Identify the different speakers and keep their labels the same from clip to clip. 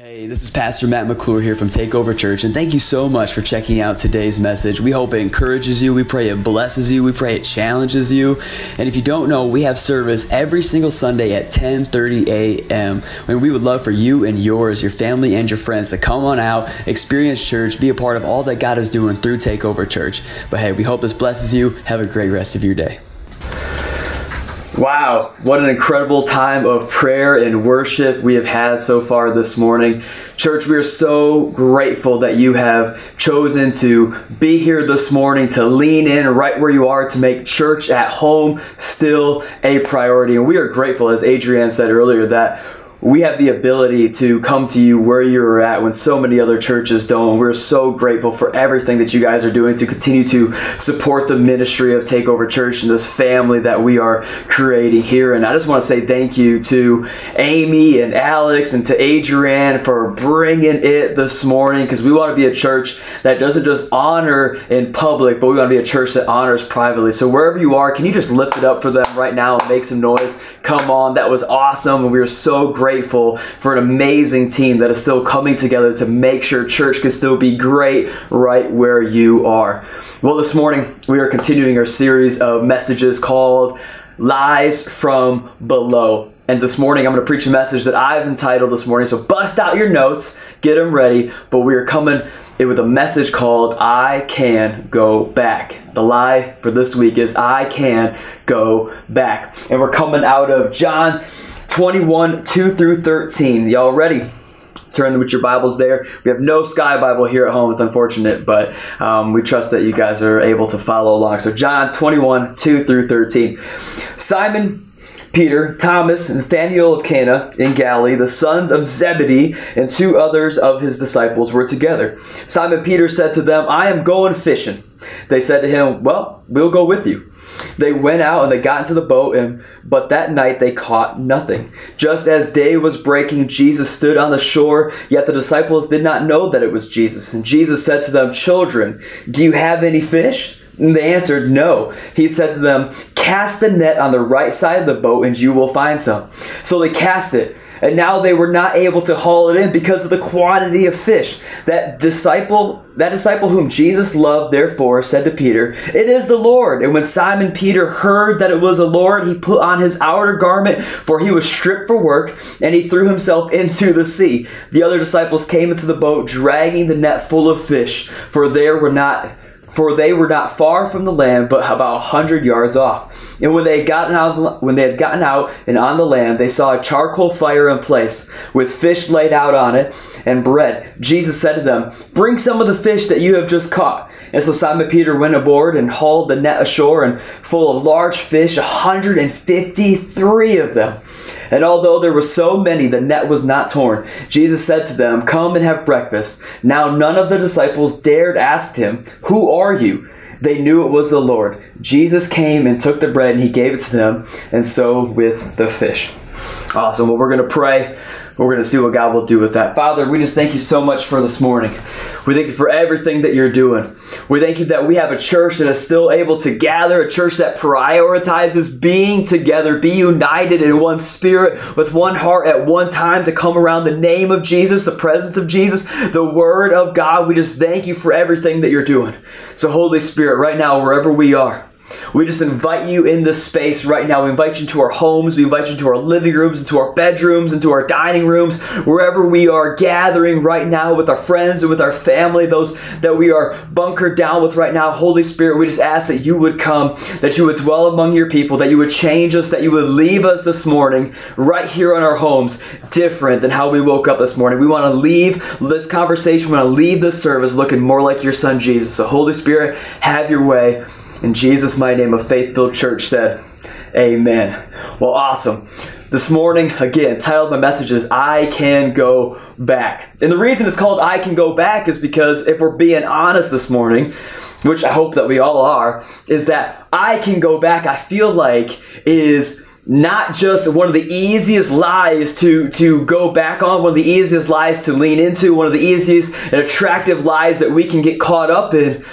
Speaker 1: Hey, this is Pastor Matt McClure here from Takeover Church, and thank you so much for checking out today's message. We hope it encourages you, we pray it blesses you, we pray it challenges you. And if you don't know, we have service every single Sunday at 10:30 a.m. And we would love for you and yours, your family and your friends to come on out, experience church, be a part of all that God is doing through Takeover Church. But hey, we hope this blesses you. Have a great rest of your day. Wow, what an incredible time of prayer and worship we have had so far this morning. Church, we are so grateful that you have chosen to be here this morning, to lean in right where you are, to make church at home still a priority. And we are grateful, as Adrienne said earlier, that we have the ability to come to you where you're at when so many other churches don't. We're so grateful for everything that you guys are doing to continue to support the ministry of Takeover Church and this family that we are creating here. And I just want to say thank you to Amy and Alex and to Adrienne for bringing it this morning because we want to be a church that doesn't just honor in public, but we want to be a church that honors privately. So wherever you are, can you just lift it up for them right now and make some noise? Come on, that was awesome. And we are so grateful grateful for an amazing team that is still coming together to make sure church can still be great right where you are. Well, this morning we are continuing our series of messages called Lies from Below. And this morning I'm going to preach a message that I've entitled this morning. So bust out your notes, get them ready. But we are coming in with a message called I Can Go Back. The lie for this week is I can go back. And we're coming out of John 21, 2 through 13. Y'all ready? Turn with your Bibles there. We have no Sky Bible here at home. It's unfortunate, but um, we trust that you guys are able to follow along. So, John 21, 2 through 13. Simon Peter, Thomas, Nathanael of Cana in Galilee, the sons of Zebedee, and two others of his disciples were together. Simon Peter said to them, I am going fishing. They said to him, Well, we'll go with you. They went out and they got into the boat, and but that night they caught nothing. Just as day was breaking, Jesus stood on the shore, yet the disciples did not know that it was Jesus. And Jesus said to them, Children, do you have any fish? And they answered, No. He said to them, Cast the net on the right side of the boat, and you will find some. So they cast it and now they were not able to haul it in because of the quantity of fish. That disciple, that disciple whom Jesus loved, therefore said to Peter, "It is the Lord." And when Simon Peter heard that it was the Lord, he put on his outer garment, for he was stripped for work, and he threw himself into the sea. The other disciples came into the boat, dragging the net full of fish, for there were not for they were not far from the land, but about a hundred yards off. And when they had gotten out, when they had gotten out and on the land, they saw a charcoal fire in place with fish laid out on it and bread. Jesus said to them, "Bring some of the fish that you have just caught." And so Simon Peter went aboard and hauled the net ashore, and full of large fish, a hundred and fifty-three of them. And although there were so many, the net was not torn. Jesus said to them, Come and have breakfast. Now none of the disciples dared ask him, Who are you? They knew it was the Lord. Jesus came and took the bread and he gave it to them, and so with the fish. Awesome. Well, we're going to pray. We're going to see what God will do with that. Father, we just thank you so much for this morning. We thank you for everything that you're doing. We thank you that we have a church that is still able to gather, a church that prioritizes being together, be united in one spirit, with one heart at one time to come around the name of Jesus, the presence of Jesus, the Word of God. We just thank you for everything that you're doing. So, Holy Spirit, right now, wherever we are, we just invite you in this space right now. We invite you into our homes. We invite you into our living rooms, into our bedrooms, into our dining rooms, wherever we are gathering right now with our friends and with our family, those that we are bunkered down with right now. Holy Spirit, we just ask that you would come, that you would dwell among your people, that you would change us, that you would leave us this morning right here in our homes different than how we woke up this morning. We want to leave this conversation, we want to leave this service looking more like your son Jesus. So, Holy Spirit, have your way. In Jesus' mighty name, a faith filled church said, Amen. Well, awesome. This morning, again, titled my message is I Can Go Back. And the reason it's called I Can Go Back is because if we're being honest this morning, which I hope that we all are, is that I can go back, I feel like is not just one of the easiest lies to, to go back on, one of the easiest lies to lean into, one of the easiest and attractive lies that we can get caught up in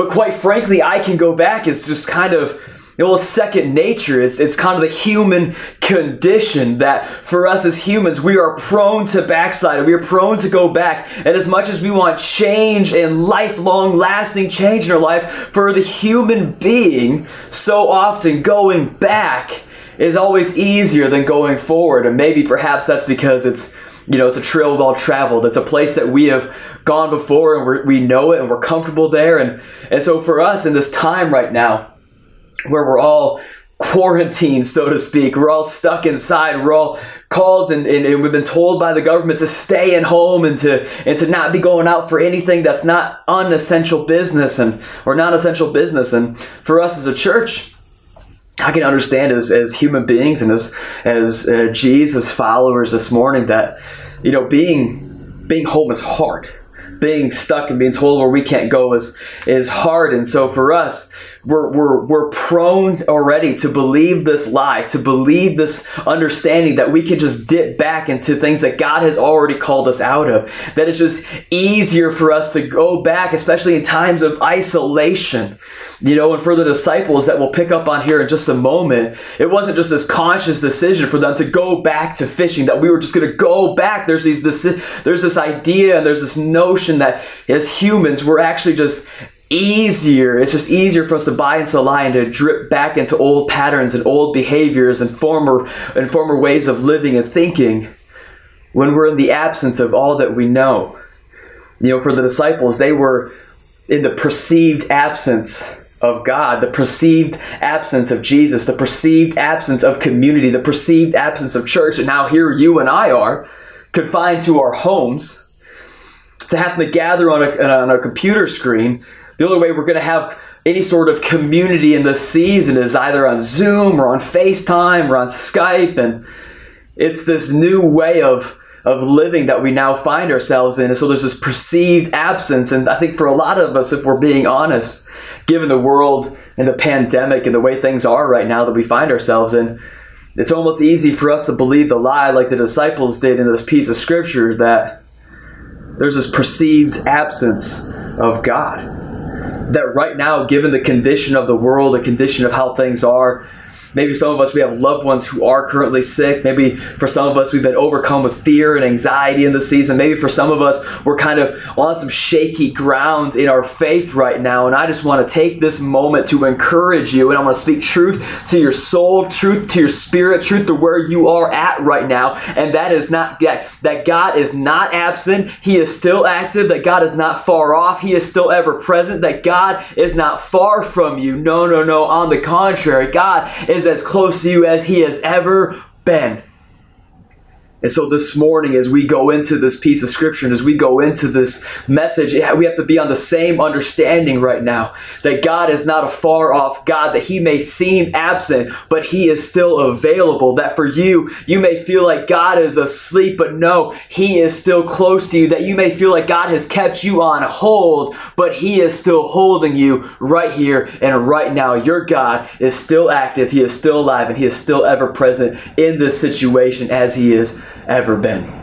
Speaker 1: but quite frankly, I can go back It's just kind of you know, second nature. It's, it's kind of the human condition that for us as humans, we are prone to backslide. We are prone to go back. And as much as we want change and lifelong lasting change in our life, for the human being, so often going back is always easier than going forward. And maybe perhaps that's because it's you know, it's a trail well traveled. It's a place that we have gone before and we we know it and we're comfortable there. And, and so for us in this time right now, where we're all quarantined, so to speak. We're all stuck inside. We're all called and, and, and, we've been told by the government to stay at home and to and to not be going out for anything that's not unessential business and or non essential business. And for us as a church, I can understand as, as human beings and as as uh, Jesus followers this morning that you know being being home is hard being stuck and being told where we can't go is is hard. And so for us, we're, we're, we're prone already to believe this lie, to believe this understanding that we can just dip back into things that God has already called us out of. That it's just easier for us to go back, especially in times of isolation. You know, and for the disciples that we'll pick up on here in just a moment, it wasn't just this conscious decision for them to go back to fishing, that we were just going to go back. There's these, this, there's this idea and there's this notion that as humans, we're actually just easier. It's just easier for us to buy into the lie and to drip back into old patterns and old behaviors and former and former ways of living and thinking when we're in the absence of all that we know. You know, for the disciples, they were in the perceived absence of God, the perceived absence of Jesus, the perceived absence of community, the perceived absence of church. And now here you and I are confined to our homes to have to gather on a, on a computer screen. The only way we're going to have any sort of community in this season is either on Zoom or on FaceTime or on Skype. And it's this new way of of living that we now find ourselves in. And so there's this perceived absence. And I think for a lot of us, if we're being honest, given the world and the pandemic and the way things are right now that we find ourselves in, it's almost easy for us to believe the lie like the disciples did in this piece of scripture that there's this perceived absence of God. That right now, given the condition of the world, the condition of how things are, Maybe some of us, we have loved ones who are currently sick. Maybe for some of us, we've been overcome with fear and anxiety in the season. Maybe for some of us, we're kind of on some shaky ground in our faith right now. And I just want to take this moment to encourage you. And I want to speak truth to your soul, truth to your spirit, truth to where you are at right now. And that is not that, that God is not absent. He is still active. That God is not far off. He is still ever present. That God is not far from you. No, no, no. On the contrary, God is is as close to you as he has ever been. And so this morning, as we go into this piece of scripture and as we go into this message, we have to be on the same understanding right now that God is not a far off God, that He may seem absent, but He is still available. That for you, you may feel like God is asleep, but no, He is still close to you. That you may feel like God has kept you on hold, but He is still holding you right here and right now. Your God is still active, He is still alive, and He is still ever present in this situation as He is ever been.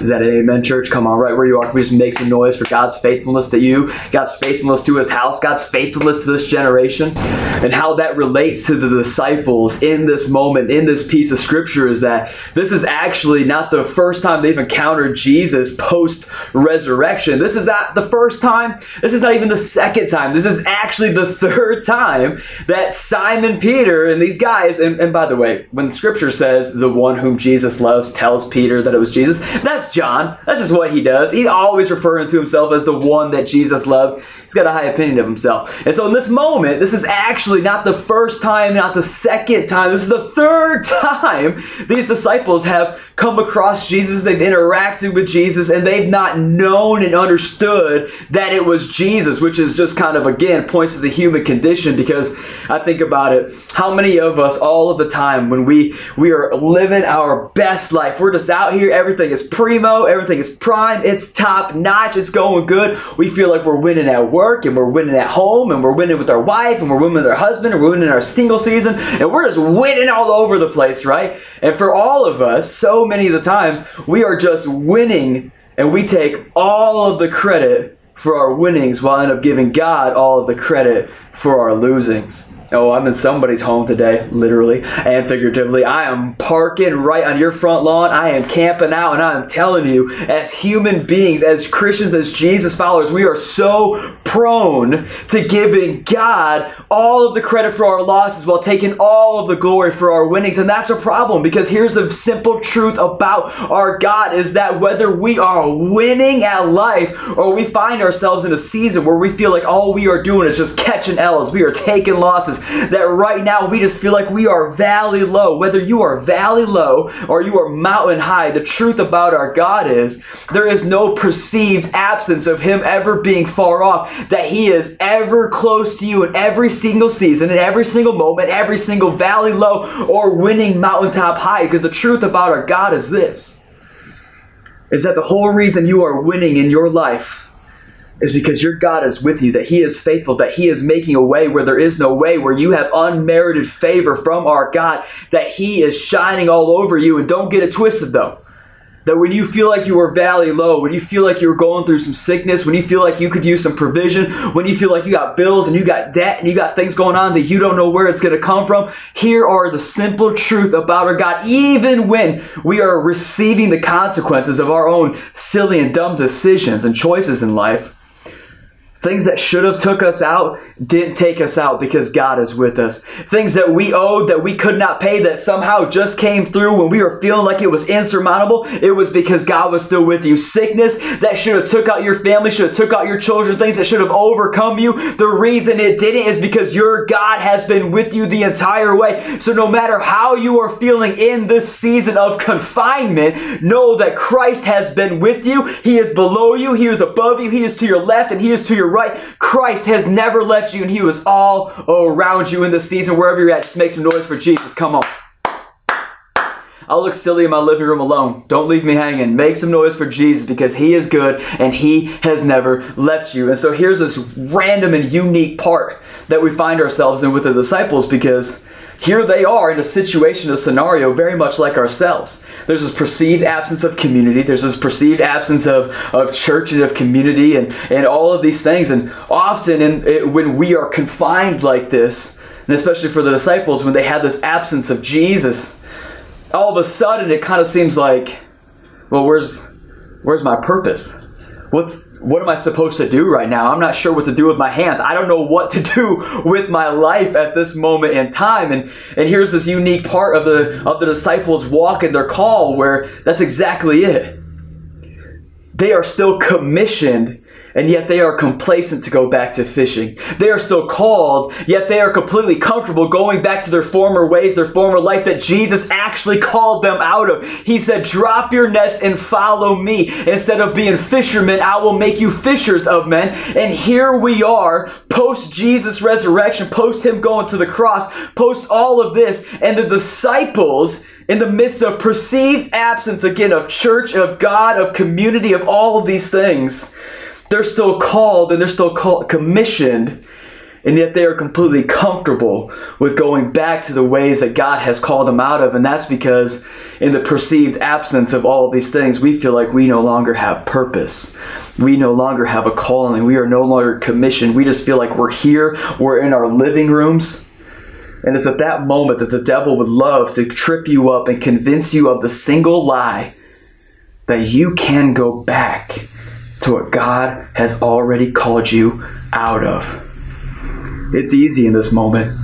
Speaker 1: Is that an amen, church? Come on, right where you are. We just make some noise for God's faithfulness to you, God's faithfulness to his house, God's faithfulness to this generation, and how that relates to the disciples in this moment, in this piece of scripture, is that this is actually not the first time they've encountered Jesus post resurrection. This is not the first time. This is not even the second time. This is actually the third time that Simon Peter and these guys, and, and by the way, when scripture says the one whom Jesus loves tells Peter that it was Jesus, that's John. That's just what he does. He's always referring to himself as the one that Jesus loved. He's got a high opinion of himself. And so in this moment, this is actually not the first time, not the second time. This is the third time these disciples have come across Jesus. They've interacted with Jesus and they've not known and understood that it was Jesus, which is just kind of, again, points to the human condition because I think about it. How many of us all of the time when we, we are living our best life, we're just out here, everything is everything is prime, it's top notch, it's going good. We feel like we're winning at work and we're winning at home and we're winning with our wife and we're winning with our husband and we're winning our single season and we're just winning all over the place, right? And for all of us, so many of the times, we are just winning and we take all of the credit for our winnings while end up giving God all of the credit for our losings. Oh, I'm in somebody's home today, literally and figuratively. I am parking right on your front lawn. I am camping out, and I am telling you, as human beings, as Christians, as Jesus followers, we are so prone to giving God all of the credit for our losses while taking all of the glory for our winnings. And that's a problem because here's the simple truth about our God is that whether we are winning at life or we find ourselves in a season where we feel like all we are doing is just catching L's, we are taking losses, that right now we just feel like we are valley low. Whether you are valley low or you are mountain high, the truth about our God is there is no perceived absence of Him ever being far off, that He is ever close to you in every single season, in every single moment, every single valley low or winning mountaintop high. Because the truth about our God is this is that the whole reason you are winning in your life is because your God is with you, that He is faithful, that He is making a way where there is no way, where you have unmerited favor from our God, that He is shining all over you. And don't get it twisted though. That when you feel like you are valley low, when you feel like you're going through some sickness, when you feel like you could use some provision, when you feel like you got bills and you got debt and you got things going on that you don't know where it's going to come from, here are the simple truth about our God. Even when we are receiving the consequences of our own silly and dumb decisions and choices in life, Things that should have took us out didn't take us out because God is with us. Things that we owed that we could not pay that somehow just came through when we were feeling like it was insurmountable, it was because God was still with you. Sickness that should have took out your family, should have took out your children, things that should have overcome you. The reason it didn't is because your God has been with you the entire way. So no matter how you are feeling in this season of confinement, know that Christ has been with you. He is below you, he is above you, he is to your left and he is to your right. Christ has never left you and he was all around you in this season. Wherever you're at, just make some noise for Jesus. Come on. I'll look silly in my living room alone. Don't leave me hanging. Make some noise for Jesus because He is good and He has never left you. And so here's this random and unique part that we find ourselves in with the disciples because here they are in a situation, a scenario very much like ourselves. There's this perceived absence of community, there's this perceived absence of, of church and of community and, and all of these things. And often in, it, when we are confined like this, and especially for the disciples, when they had this absence of Jesus, all of a sudden it kind of seems like, well, where's where's my purpose? What's what am I supposed to do right now? I'm not sure what to do with my hands. I don't know what to do with my life at this moment in time. And and here's this unique part of the of the disciples' walk and their call where that's exactly it. They are still commissioned and yet they are complacent to go back to fishing. They are still called, yet they are completely comfortable going back to their former ways, their former life that Jesus actually called them out of. He said, Drop your nets and follow me. Instead of being fishermen, I will make you fishers of men. And here we are, post Jesus' resurrection, post Him going to the cross, post all of this, and the disciples in the midst of perceived absence again of church, of God, of community, of all of these things, they're still called and they're still commissioned, and yet they are completely comfortable with going back to the ways that God has called them out of. And that's because, in the perceived absence of all of these things, we feel like we no longer have purpose. We no longer have a calling. We are no longer commissioned. We just feel like we're here, we're in our living rooms. And it's at that moment that the devil would love to trip you up and convince you of the single lie that you can go back to what God has already called you out of. It's easy in this moment.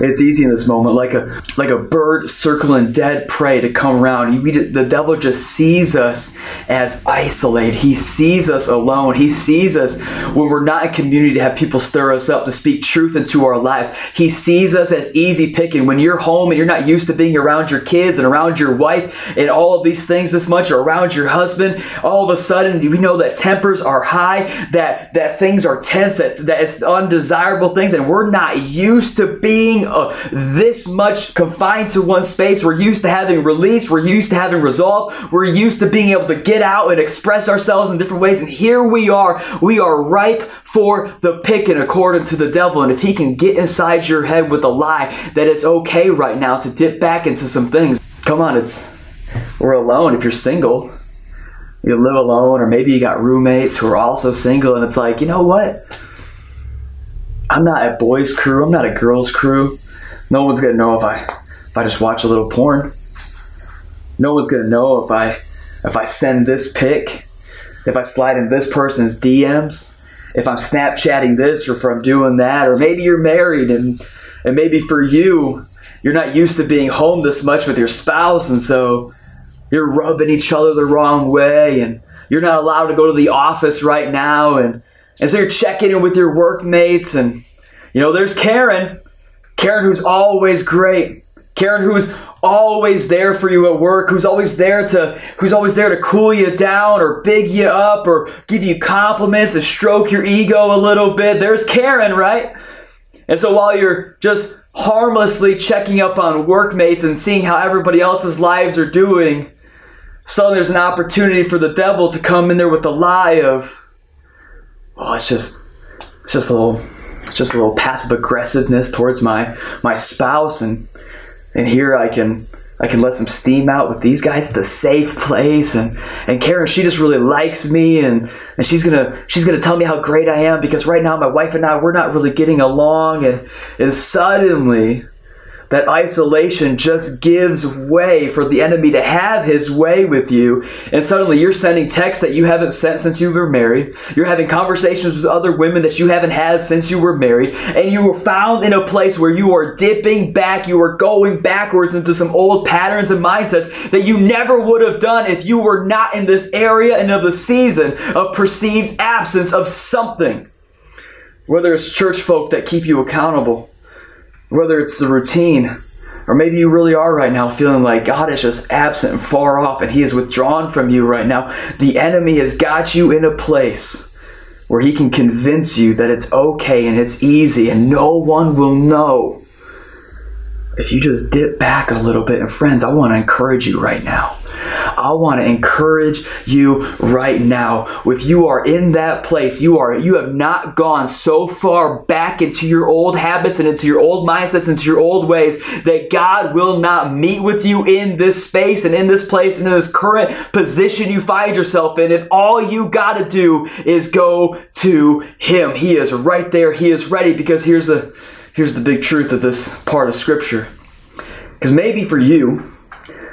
Speaker 1: It's easy in this moment, like a like a bird circling dead prey to come around. He, the devil just sees us as isolated. He sees us alone. He sees us when we're not in community to have people stir us up to speak truth into our lives. He sees us as easy picking. When you're home and you're not used to being around your kids and around your wife and all of these things this much, or around your husband, all of a sudden we know that tempers are high, that that things are tense, that, that it's undesirable things, and we're not used to being uh, this much confined to one space. We're used to having release. We're used to having resolve. We're used to being able to get out and express ourselves in different ways. And here we are. We are ripe for the picking according to the devil. And if he can get inside your head with a lie that it's okay right now to dip back into some things, come on, it's we're alone. If you're single, you live alone, or maybe you got roommates who are also single, and it's like, you know what? I'm not a boys' crew. I'm not a girls' crew. No one's gonna know if I if I just watch a little porn. No one's gonna know if I if I send this pic, if I slide in this person's DMs, if I'm Snapchatting this or if I'm doing that, or maybe you're married and and maybe for you, you're not used to being home this much with your spouse, and so you're rubbing each other the wrong way, and you're not allowed to go to the office right now, and and so you're checking in with your workmates, and you know there's Karen, Karen who's always great, Karen who's always there for you at work, who's always there to who's always there to cool you down or big you up or give you compliments and stroke your ego a little bit. There's Karen, right? And so while you're just harmlessly checking up on workmates and seeing how everybody else's lives are doing, suddenly there's an opportunity for the devil to come in there with the lie of, well, it's just, it's just a little, it's just a little passive aggressiveness towards my my spouse, and and here I can I can let some steam out with these guys at the safe place. And and Karen she just really likes me. And and she's gonna she's gonna tell me how great I am because right now my wife and I we're not really getting along. And and suddenly that isolation just gives way for the enemy to have his way with you. And suddenly you're sending texts that you haven't sent since you were married. You're having conversations with other women that you haven't had since you were married. And you were found in a place where you are dipping back. You are going backwards into some old patterns and mindsets that you never would have done if you were not in this area and of the season of perceived absence of something. Whether it's church folk that keep you accountable whether it's the routine, or maybe you really are right now feeling like God is just absent and far off and He is withdrawn from you right now. The enemy has got you in a place where he can convince you that it's okay and it's easy and no one will know. If you just dip back a little bit, and friends, I want to encourage you right now. I want to encourage you right now. If you are in that place, you are you have not gone so far back into your old habits and into your old mindsets, into your old ways that God will not meet with you in this space and in this place and in this current position you find yourself in. If all you got to do is go to Him, He is right there. He is ready because here's the here's the big truth of this part of Scripture. Because maybe for you,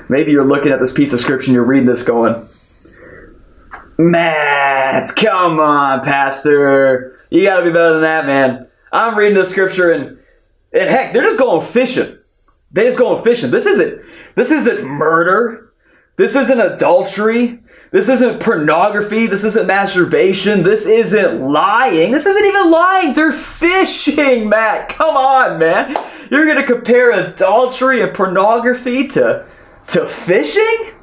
Speaker 1: Maybe you're looking at this piece of scripture and you're reading this going, Matt, come on, Pastor. You gotta be better than that, man. I'm reading the scripture and and heck, they're just going fishing. They're just going fishing. This isn't this isn't murder. This isn't adultery. This isn't pornography. This isn't masturbation. This isn't lying. This isn't even lying. They're fishing, Matt. Come on, man. You're going to compare adultery and pornography to to fishing?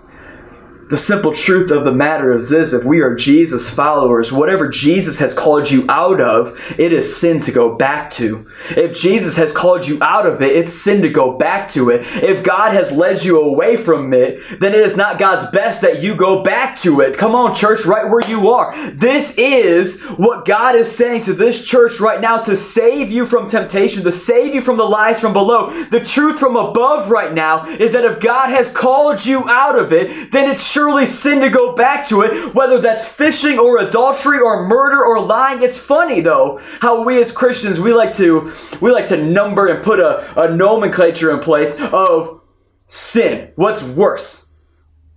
Speaker 1: The simple truth of the matter is this if we are Jesus followers, whatever Jesus has called you out of, it is sin to go back to. If Jesus has called you out of it, it's sin to go back to it. If God has led you away from it, then it is not God's best that you go back to it. Come on, church, right where you are. This is what God is saying to this church right now to save you from temptation, to save you from the lies from below. The truth from above right now is that if God has called you out of it, then it's sure surely sin to go back to it, whether that's fishing or adultery or murder or lying. It's funny though how we as Christians we like to we like to number and put a, a nomenclature in place of sin. What's worse?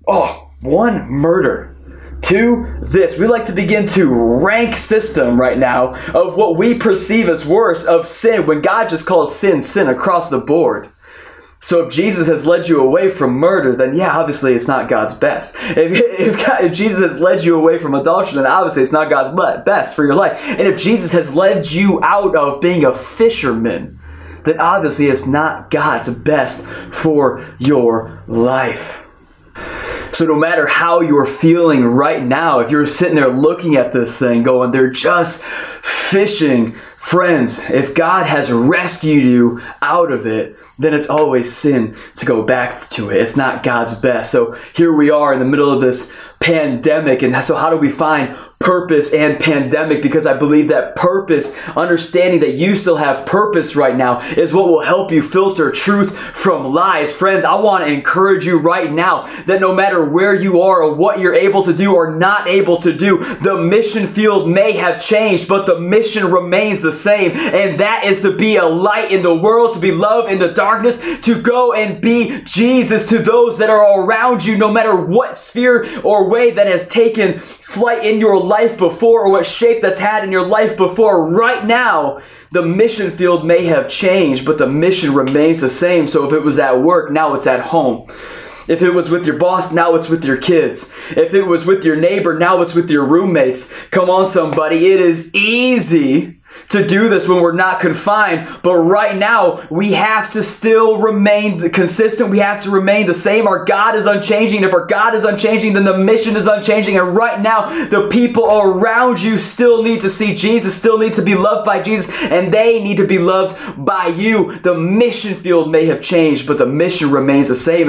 Speaker 1: Oh, one murder. Two, this. We like to begin to rank system right now of what we perceive as worse of sin when God just calls sin sin across the board. So if Jesus has led you away from murder, then yeah, obviously it's not God's best. If, if, God, if, Jesus has led you away from adultery, then obviously it's not God's best for your life. And if Jesus has led you out of being a fisherman, then obviously it's not God's best for your life. So no matter how you're feeling right now, if you're sitting there looking at this thing going, they're just fishing, friends, if God has rescued you out of it, then it's always sin to go back to it. It's not God's best. So here we are in the middle of this pandemic. And so, how do we find purpose and pandemic because I believe that purpose, understanding that you still have purpose right now, is what will help you filter truth from lies. Friends, I want to encourage you right now that no matter where you are or what you're able to do or not able to do, the mission field may have changed, but the mission remains the same. And that is to be a light in the world, to be love in the darkness, to go and be Jesus to those that are around you, no matter what sphere or way that has taken flight in your life before or what shape that's had in your life before. Right now, the mission field may have changed, but the mission remains the same. So if it was at work, now it's at home. If it was with your boss, now it's with your kids. If it was with your neighbor, now it's with your roommates. Come on, somebody. It is easy to do this when we're not confined. But right now, we have to still remain consistent. We have to remain the same. Our God is unchanging. If our God is unchanging, then the mission is unchanging. And right now, the people around you still need to see Jesus, still need to be loved by Jesus, and they need to be loved by you. The mission field may have changed, but the mission remains the same.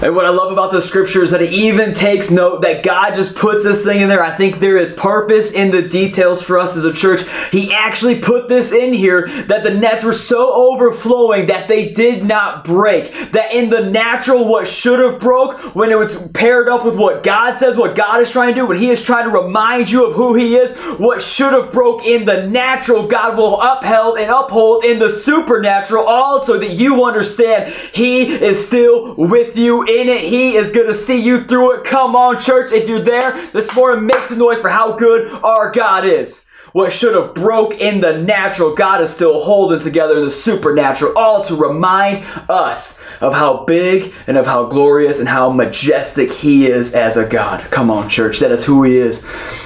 Speaker 1: And what I love about the scripture is that it even takes note that God just puts this thing in there. I think there is purpose in the details for us as a church. He actually put this in here that the nets were so overflowing that they did not break. That in the natural, what should have broke, when it was paired up with what God says, what God is trying to do, when He is trying to remind you of who He is, what should have broke in the natural, God will upheld and uphold in the supernatural, all so that you understand He is still with you in it. He is going to see you through it. Come on, church. If you're there this morning, make some noise for how good our God is. What should have broke in the natural, God is still holding together in the supernatural, all to remind us of how big and of how glorious and how majestic He is as a God. Come on, church. That is who He is.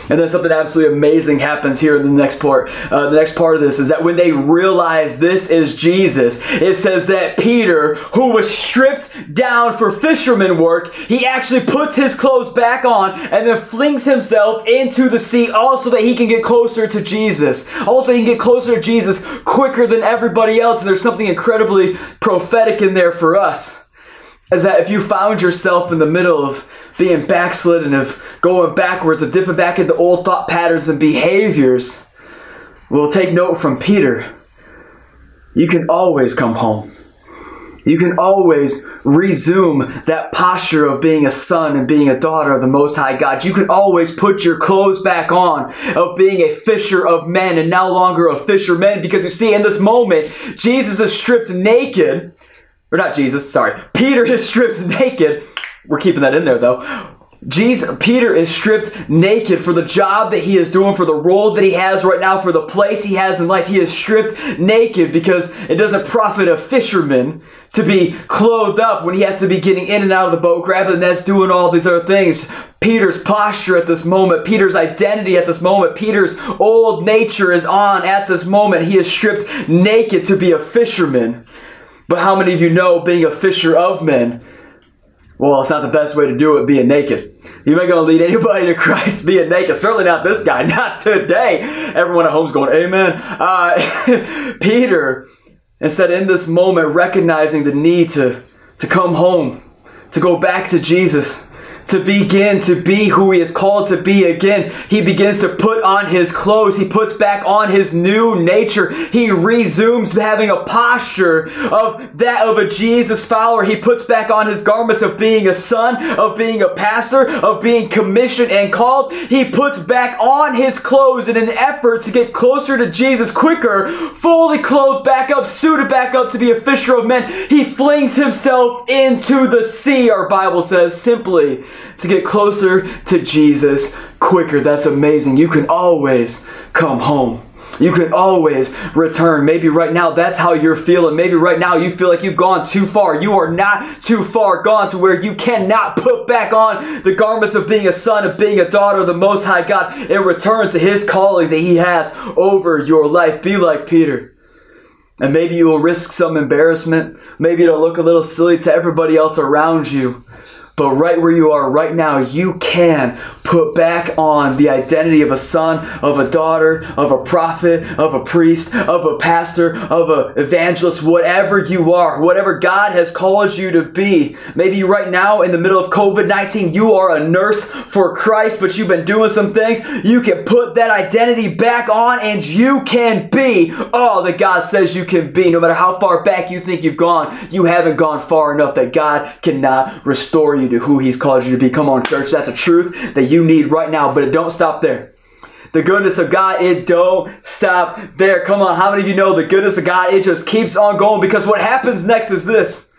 Speaker 1: And then something absolutely amazing happens here in the next part. Uh, the next part of this is that when they realize this is Jesus, it says that Peter, who was stripped down for fisherman work, he actually puts his clothes back on and then flings himself into the sea also that he can get closer to Jesus. Also, he can get closer to Jesus quicker than everybody else. And there's something incredibly prophetic in there for us. Is that if you found yourself in the middle of being backslidden, of going backwards, of dipping back into old thought patterns and behaviors, we'll take note from Peter. You can always come home. You can always resume that posture of being a son and being a daughter of the Most High God. You can always put your clothes back on of being a fisher of men and no longer a fisherman because you see, in this moment, Jesus is stripped naked. Or not Jesus, sorry. Peter is stripped naked. We're keeping that in there though Jesus, Peter is stripped naked for the job that he is doing, for the role that he has right now, for the place he has in life. He is stripped naked because it doesn't profit a fisherman to be clothed up when he has to be getting in and out of the boat, grabbing nets, doing all these other things. Peter's posture at this moment, Peter's identity at this moment, Peter's old nature is on at this moment. He is stripped naked to be a fisherman. But how many of you know being a fisher of men? Well, it's not the best way to do it being naked. You ain't to lead anybody to Christ being naked. Certainly not this guy. Not today. Everyone at home's going, Amen. Uh, Peter, instead, in this moment, recognizing the need to, to come home, to go back to Jesus, to begin to be who he is called to be again. He begins to put on his clothes. He puts back on his new nature. He resumes having a posture of that of a Jesus follower. He puts back on his garments of being a son, of being a pastor, of being commissioned and called. He puts back on his clothes in an effort to get closer to Jesus quicker, fully clothed back up, suited back up to be a fisher of men. He flings himself into the sea, our Bible says simply to get closer to Jesus quicker. That's amazing. You can always come home. You can always return. Maybe right now that's how you're feeling. Maybe right now you feel like you've gone too far. You are not too far gone to where you cannot put back on the garments of being a son, of being a daughter of the Most High God, and return to His calling that He has over your life. Be like Peter. And maybe you will risk some embarrassment. Maybe it'll look a little silly to everybody else around you. But right where you are right now, you can put back on the identity of a son, of a daughter, of a prophet, of a priest, of a pastor, of an evangelist, whatever you are, whatever God has called you to be. Maybe right now in the middle of COVID 19, you are a nurse for Christ, but you've been doing some things. You can put that identity back on and you can be all that God says you can be. No matter how far back you think you've gone, you haven't gone far enough that God cannot restore you to who He's called you to be. Come on, church. That's a truth that you need right now, but it don't stop there. The goodness of God, it don't stop there. Come on, how many of you know the goodness of God, it just keeps on going because what happens next is this.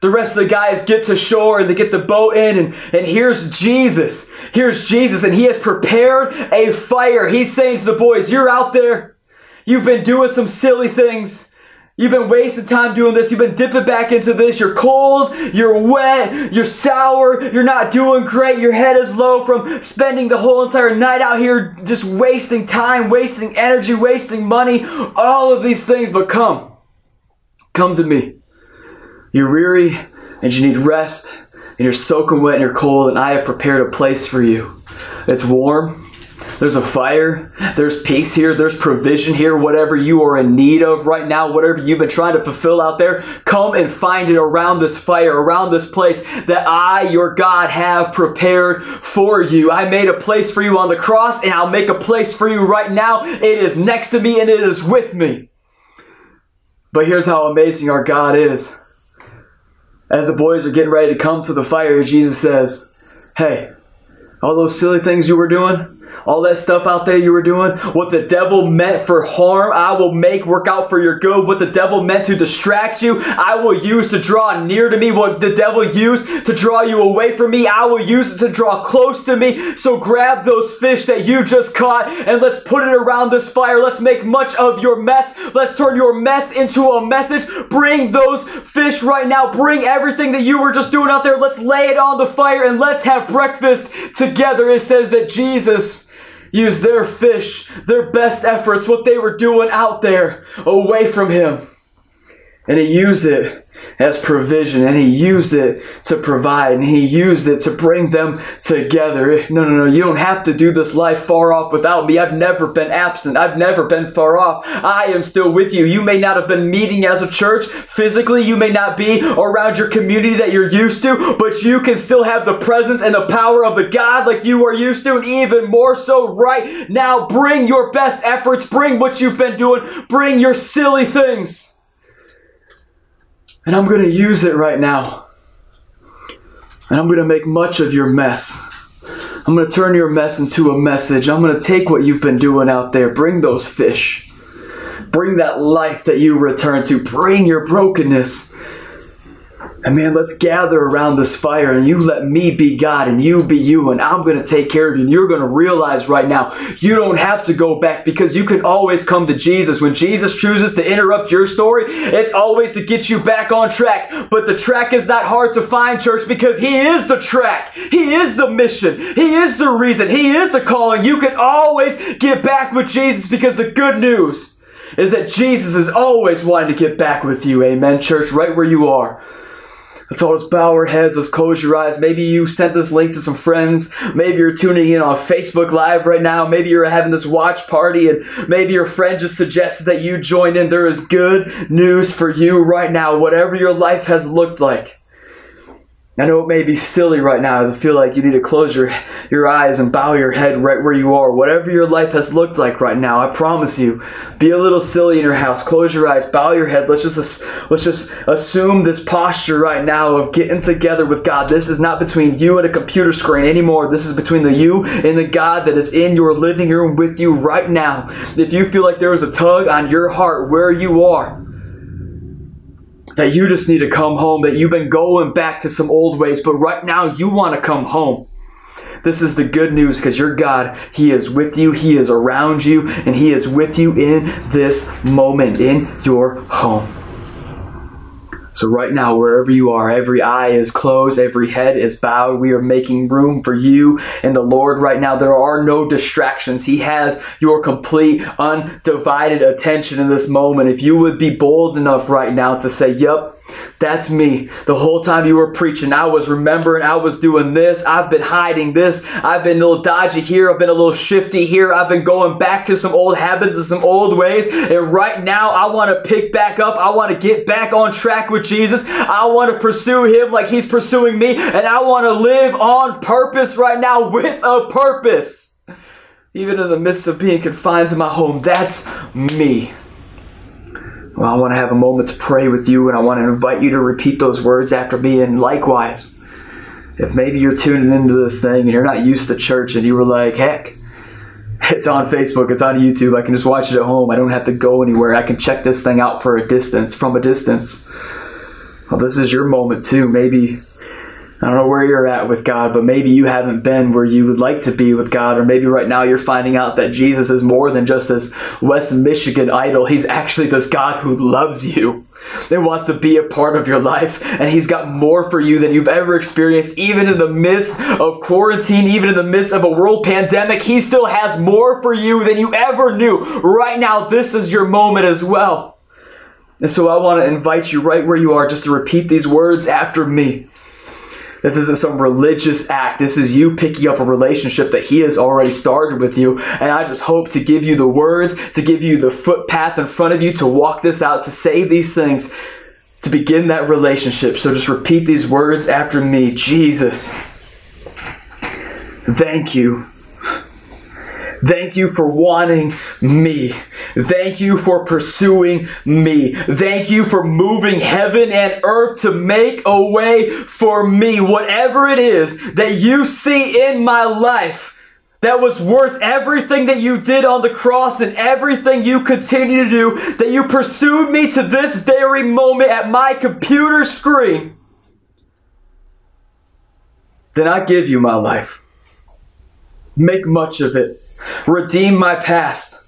Speaker 1: The rest of the guys get to shore and they get the boat in, and, and here's Jesus. Here's Jesus, and he has prepared a fire. He's saying to the boys, You're out there. You've been doing some silly things. You've been wasting time doing this. You've been dipping back into this. You're cold. You're wet. You're sour. You're not doing great. Your head is low from spending the whole entire night out here just wasting time, wasting energy, wasting money, all of these things. But come. Come to me. You're weary and you need rest and you're soaking wet and you're cold, and I have prepared a place for you. It's warm. There's a fire. There's peace here. There's provision here. Whatever you are in need of right now, whatever you've been trying to fulfill out there, come and find it around this fire, around this place that I, your God, have prepared for you. I made a place for you on the cross, and I'll make a place for you right now. It is next to me and it is with me. But here's how amazing our God is. As the boys are getting ready to come to the fire, Jesus says, Hey, all those silly things you were doing, all that stuff out there you were doing, what the devil meant for harm, I will make work out for your good. What the devil meant to distract you, I will use to draw near to me. What the devil used to draw you away from me, I will use it to draw close to me. So grab those fish that you just caught and let's put it around this fire. Let's make much of your mess. Let's turn your mess into a message. Bring those fish right now. Bring everything that you were just doing out there. Let's lay it on the fire and let's have breakfast together. It says that Jesus use their fish, their best efforts, what they were doing out there, away from Him. And He used it as provision and he used it to provide and he used it to bring them together. No, no, no, you don't have to do this life far off without me. I've never been absent. I've never been far off. I am still with you. You may not have been meeting as a church physically. You may not be around your community that you're used to, but you can still have the presence and the power of the God like you are used to and even more so right now. Bring your best efforts. Bring what you've been doing. Bring your silly things. And I'm going to use it right now. And I'm going to make much of your mess. I'm going to turn your mess into a message. I'm going to take what you've been doing out there, bring those fish, bring that life that you return to, bring your brokenness and man, let's gather around this fire and you let me be God and you be you and I'm going to take care of you. And you're going to realize right now you don't have to go back because you can always come to Jesus. When Jesus chooses to interrupt your story, it's always to get you back on track. But the track is not hard to find, church, because He is the track. He is the mission. He is the reason. He is the calling. You can always get back with Jesus because the good news is that Jesus is always wanting to get back with you. Amen, church, right where you are. Let's all just bow our heads. Let's close your eyes. Maybe you sent this link to some friends. Maybe you're tuning in on Facebook Live right now. Maybe you're having this watch party and maybe your friend just suggested that you join in. There is good news for you right now, whatever your life has looked like. I know it may be silly right now I feel like you need to close your, your eyes and bow your head right where you are. Whatever your life has looked like right now, I promise you, be a little silly in your house. Close your eyes, bow your head. Let's just let's just assume this posture right now of getting together with God. This is not between you and a computer screen anymore. This is between the you and the God that is in your living room with you right now. If you feel like there is a tug on your heart where you are, that you just need to come home, that you've been going back to some old ways, but right now you want to come home. This is the good news because your God, He is with you, He is around you, and He is with you in this moment, in your home. So, right now, wherever you are, every eye is closed, every head is bowed. We are making room for you and the Lord right now. There are no distractions. He has your complete, undivided attention in this moment. If you would be bold enough right now to say, Yep, that's me. The whole time you were preaching, I was remembering I was doing this. I've been hiding this. I've been a little dodgy here. I've been a little shifty here. I've been going back to some old habits and some old ways. And right now, I want to pick back up. I want to get back on track with Jesus. I want to pursue Him like He's pursuing me. And I want to live on purpose right now with a purpose. Even in the midst of being confined to my home, that's me. Well, I want to have a moment to pray with you, and I want to invite you to repeat those words after me. And likewise, if maybe you're tuning into this thing and you're not used to church and you were like, heck, it's on Facebook, it's on YouTube, I can just watch it at home. I don't have to go anywhere. I can check this thing out for a distance, from a distance. Well, this is your moment too. Maybe I don't know where you're at with God, but maybe you haven't been where you would like to be with God, or maybe right now you're finding out that Jesus is more than just this West Michigan idol. He's actually this God who loves you and wants to be a part of your life, and He's got more for you than you've ever experienced, even in the midst of quarantine, even in the midst of a world pandemic. He still has more for you than you ever knew. Right now, this is your moment as well. And so I want to invite you right where you are just to repeat these words after me. This isn't some religious act. This is you picking up a relationship that He has already started with you. And I just hope to give you the words, to give you the footpath in front of you to walk this out, to say these things, to begin that relationship. So just repeat these words after me Jesus, thank you Thank you for wanting me. Thank you for pursuing me. Thank you for moving heaven and earth to make a way for me. Whatever it is that you see in my life that was worth everything that you did on the cross and everything you continue to do, that you pursued me to this very moment at my computer screen, then I give you my life. Make much of it redeem my past,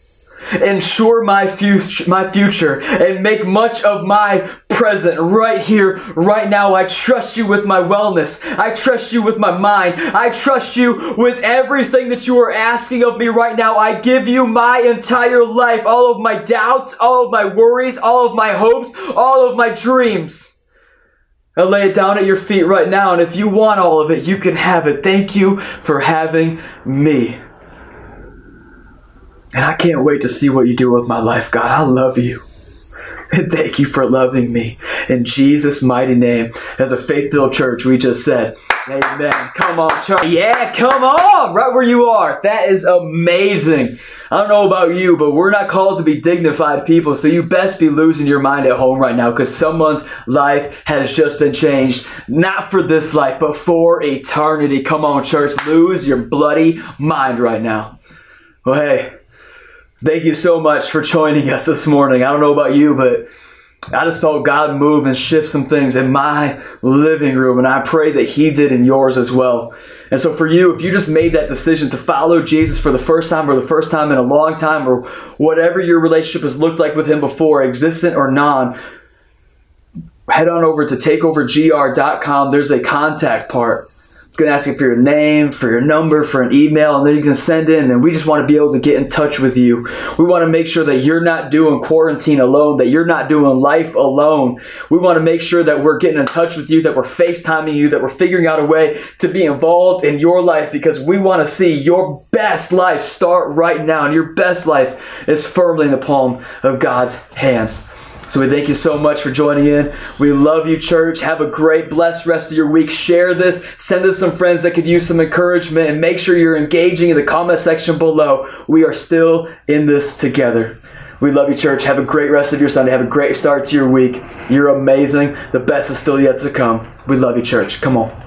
Speaker 1: ensure my future, my future, and make much of my present right here, right now. I trust you with my wellness. I trust you with my mind. I trust you with everything that you are asking of me right now. I give you my entire life, all of my doubts, all of my worries, all of my hopes, all of my dreams. I lay it down at your feet right now, and if you want all of it, you can have it. Thank you for having me. And I can't wait to see what you do with my life, God. I love you. And thank you for loving me. In Jesus' mighty name. As a faith filled church, we just said, Amen. Come on, church. Yeah, come on. Right where you are. That is amazing. I don't know about you, but we're not called to be dignified people, so you best be losing your mind at home right now because someone's life has just been changed. Not for this life, but for eternity. Come on, church. Lose your bloody mind right now. Well, hey. Thank you so much for joining us this morning. I don't know about you, but I just felt God move and shift some things in my living room, and I pray that He did in yours as well. And so, for you, if you just made that decision to follow Jesus for the first time or the first time in a long time, or whatever your relationship has looked like with Him before, existent or non, head on over to takeovergr.com. There's a contact part it's going to ask you for your name, for your number, for an email, and then you can send in. And we just want to be able to get in touch with you. We want to make sure that you're not doing quarantine alone, that you're not doing life alone. We want to make sure that we're getting in touch with you, that we're FaceTiming you, that we're figuring out a way to be involved in your life because we want to see your best life start right now. And your best life is firmly in the palm of God's hands. So we thank you so much for joining in. We love you, church. Have a great, blessed rest of your week. Share this. Send us some friends that could use some encouragement and make sure you're engaging in the comment section below. We are still in this together. We love you, church. Have a great rest of your Sunday. Have a great start to your week. You're amazing. The best is still yet to come. We love you, church. Come on.